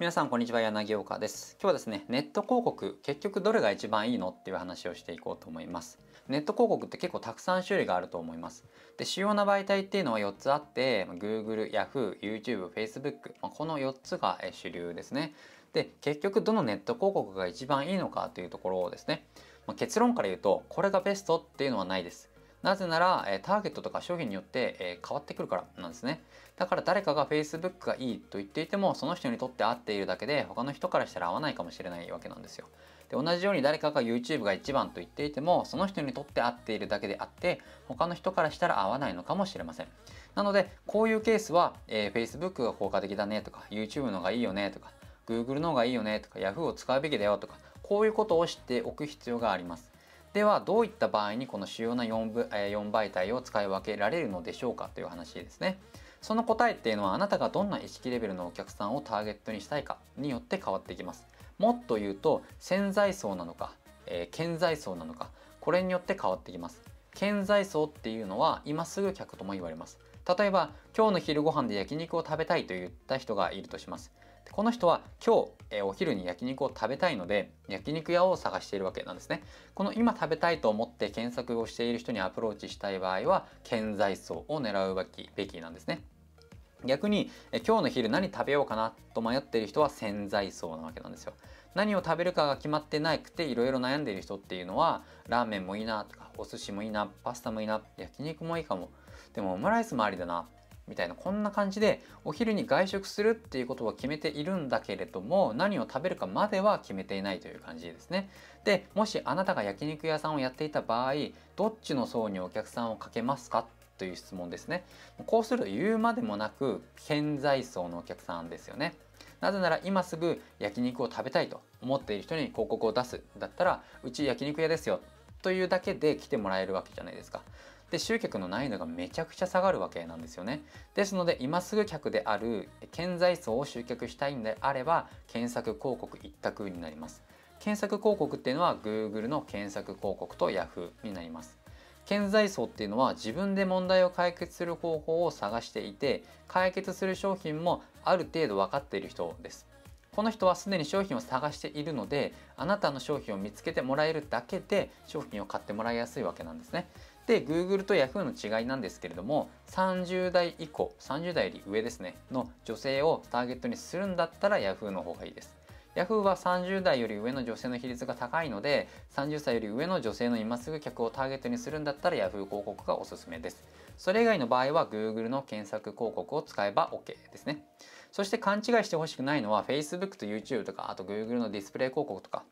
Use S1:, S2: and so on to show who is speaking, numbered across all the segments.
S1: 皆さんこんにちは柳岡です。今日はですねネット広告結局どれが一番いいのっていう話をしていこうと思います。ネット広告って結構たくさん種類があると思います。で主要な媒体っていうのは4つあって Google、Yahoo、YouTube、Facebook、まあ、この4つが主流ですね。で結局どのネット広告が一番いいのかというところをですね、ま、結論から言うとこれがベストっていうのはないです。なぜなら、えターゲットとか商品によって、え変わってくるからなんですね。だから誰かが Facebook がいいと言っていても、その人にとって合っているだけで、他の人からしたら合わないかもしれないわけなんですよ。で、同じように誰かが YouTube が一番と言っていても、その人にとって合っているだけであって、他の人からしたら合わないのかもしれません。なので、こういうケースは、えー、Facebook が効果的だねとか、YouTube のがいいよねとか、Google の方がいいよねとか、Yahoo を使うべきだよとか、こういうことを知っておく必要があります。ではどういった場合にこの主要な 4, 部4媒体を使い分けられるのでしょうかという話ですね。その答えっていうのはあなたがどんな意識レベルのお客さんをターゲットにしたいかによって変わってきます。もっと言うと潜在層なのか、えー、顕在層なのかこれによって変わってきます。顕在層っていうのは今すぐ客とも言われます。例えば今日の昼ご飯で焼肉を食べたいと言った人がいるとします。この人は今日、えお昼に焼肉を食べたいので焼肉屋を探しているわけなんですね。この今食べたいと思って検索をしている人にアプローチしたい場合は顕在層を狙うべきべきなんですね。逆にえ今日の昼何食べようかなと迷っている人は潜在層なわけなんですよ。何を食べるかが決まってなくていろいろ悩んでいる人っていうのはラーメンもいいなとかお寿司もいいなパスタもいいな焼肉もいいかもでもオムライスもありだなみたいなこんな感じでお昼に外食するっていうことは決めているんだけれども何を食べるかまでは決めていないという感じですね。でもしあなたが焼肉屋さんをやっていた場合どっちの層にお客さんをかけますかという質問ですね。こうすると言うまでもなく潜在層のお客さんですよね。なぜなら今すぐ焼肉を食べたいと思っている人に広告を出す。だったらうち焼肉屋ですよ。というだけで来てもらえるわけじゃないですか。で集客の難易度がめちゃくちゃ下がるわけなんですよね。ですので今すぐ客である顕在層を集客したいんであれば検索広告一択になります。検索広告っていうのは Google の検索広告と Yahoo になります。顕在層っていうのは自分で問題を解決する方法を探していて解決する商品もある程度分かっている人です。この人はすでに商品を探しているのであなたの商品を見つけてもらえるだけで商品を買ってもらいやすいわけなんですね。で Google と Yahoo の違いなんですけれども30代以降30代より上ですねの女性をターゲットにするんだったら Yahoo の方がいいです。Yahoo は30代より上の女性の比率が高いので30歳より上の女性の今すぐ客をターゲットにするんだったら Yahoo 広告がおすすめです。それ以外の場合は Google の検索広告を使えば OK ですね。そして勘違いしてほしくないのは Facebook と YouTube とかあと Google のディスプレイ広告とか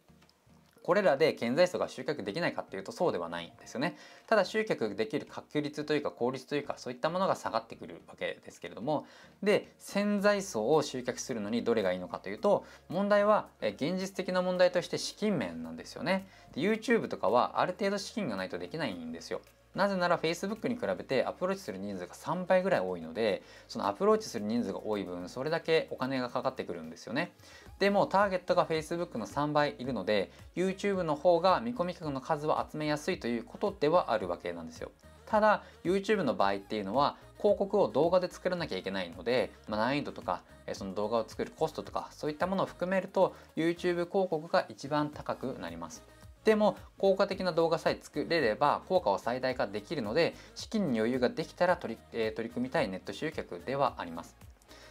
S1: これらで顕在層が集客できないかっていうとそうではないんですよね。ただ集客できる確率というか効率というかそういったものが下がってくるわけですけれどもで潜在層を集客するのにどれがいいのかというと問題は現実的な問題として資金面なんですよね。で YouTube とかはある程度資金がないとできないんですよ。なぜなら Facebook に比べてアプローチする人数が3倍ぐらい多いのでそのアプローチする人数が多い分それだけお金がかかってくるんですよね。でもターゲットが Facebook の3倍いるので YouTube の方が見込み客の数を集めやすいということではあるわけなんですよ。ただ YouTube の場合っていうのは広告を動画で作らなきゃいけないので、まあ、難易度とかその動画を作るコストとかそういったものを含めると YouTube 広告が一番高くなります。でも効果的な動画さえ作れれば効果を最大化できるので資金に余裕ができたら取り,、えー、取り組みたいネット集客ではあります。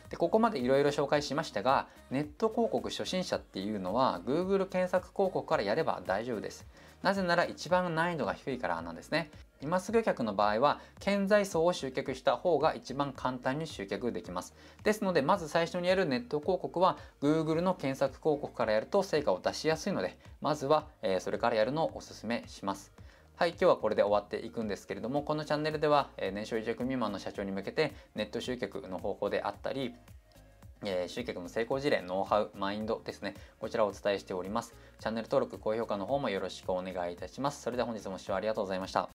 S1: でここまでいろいろ紹介しましたがネット広告初心者っていうのは Google 検索広告からやれば大丈夫です。なぜなら一番難易度が低いからなんですね。今すぐ客の場合は顕在層を集客した方が一番簡単に集客できますですのでまず最初にやるネット広告は Google の検索広告からやると成果を出しやすいのでまずは、それからやるのをおすすめしますはい今日はこれで終わっていくんですけれどもこのチャンネルでは、え年商1億未満の社長に向けてネット集客の方法であったりえー、集客の成功事例、ノウハウ、マインドですね。こちらをお伝えしております。チャンネル登録、高評価の方もよろしくお願いいたします。それでは本日もご視聴ありがとうございました。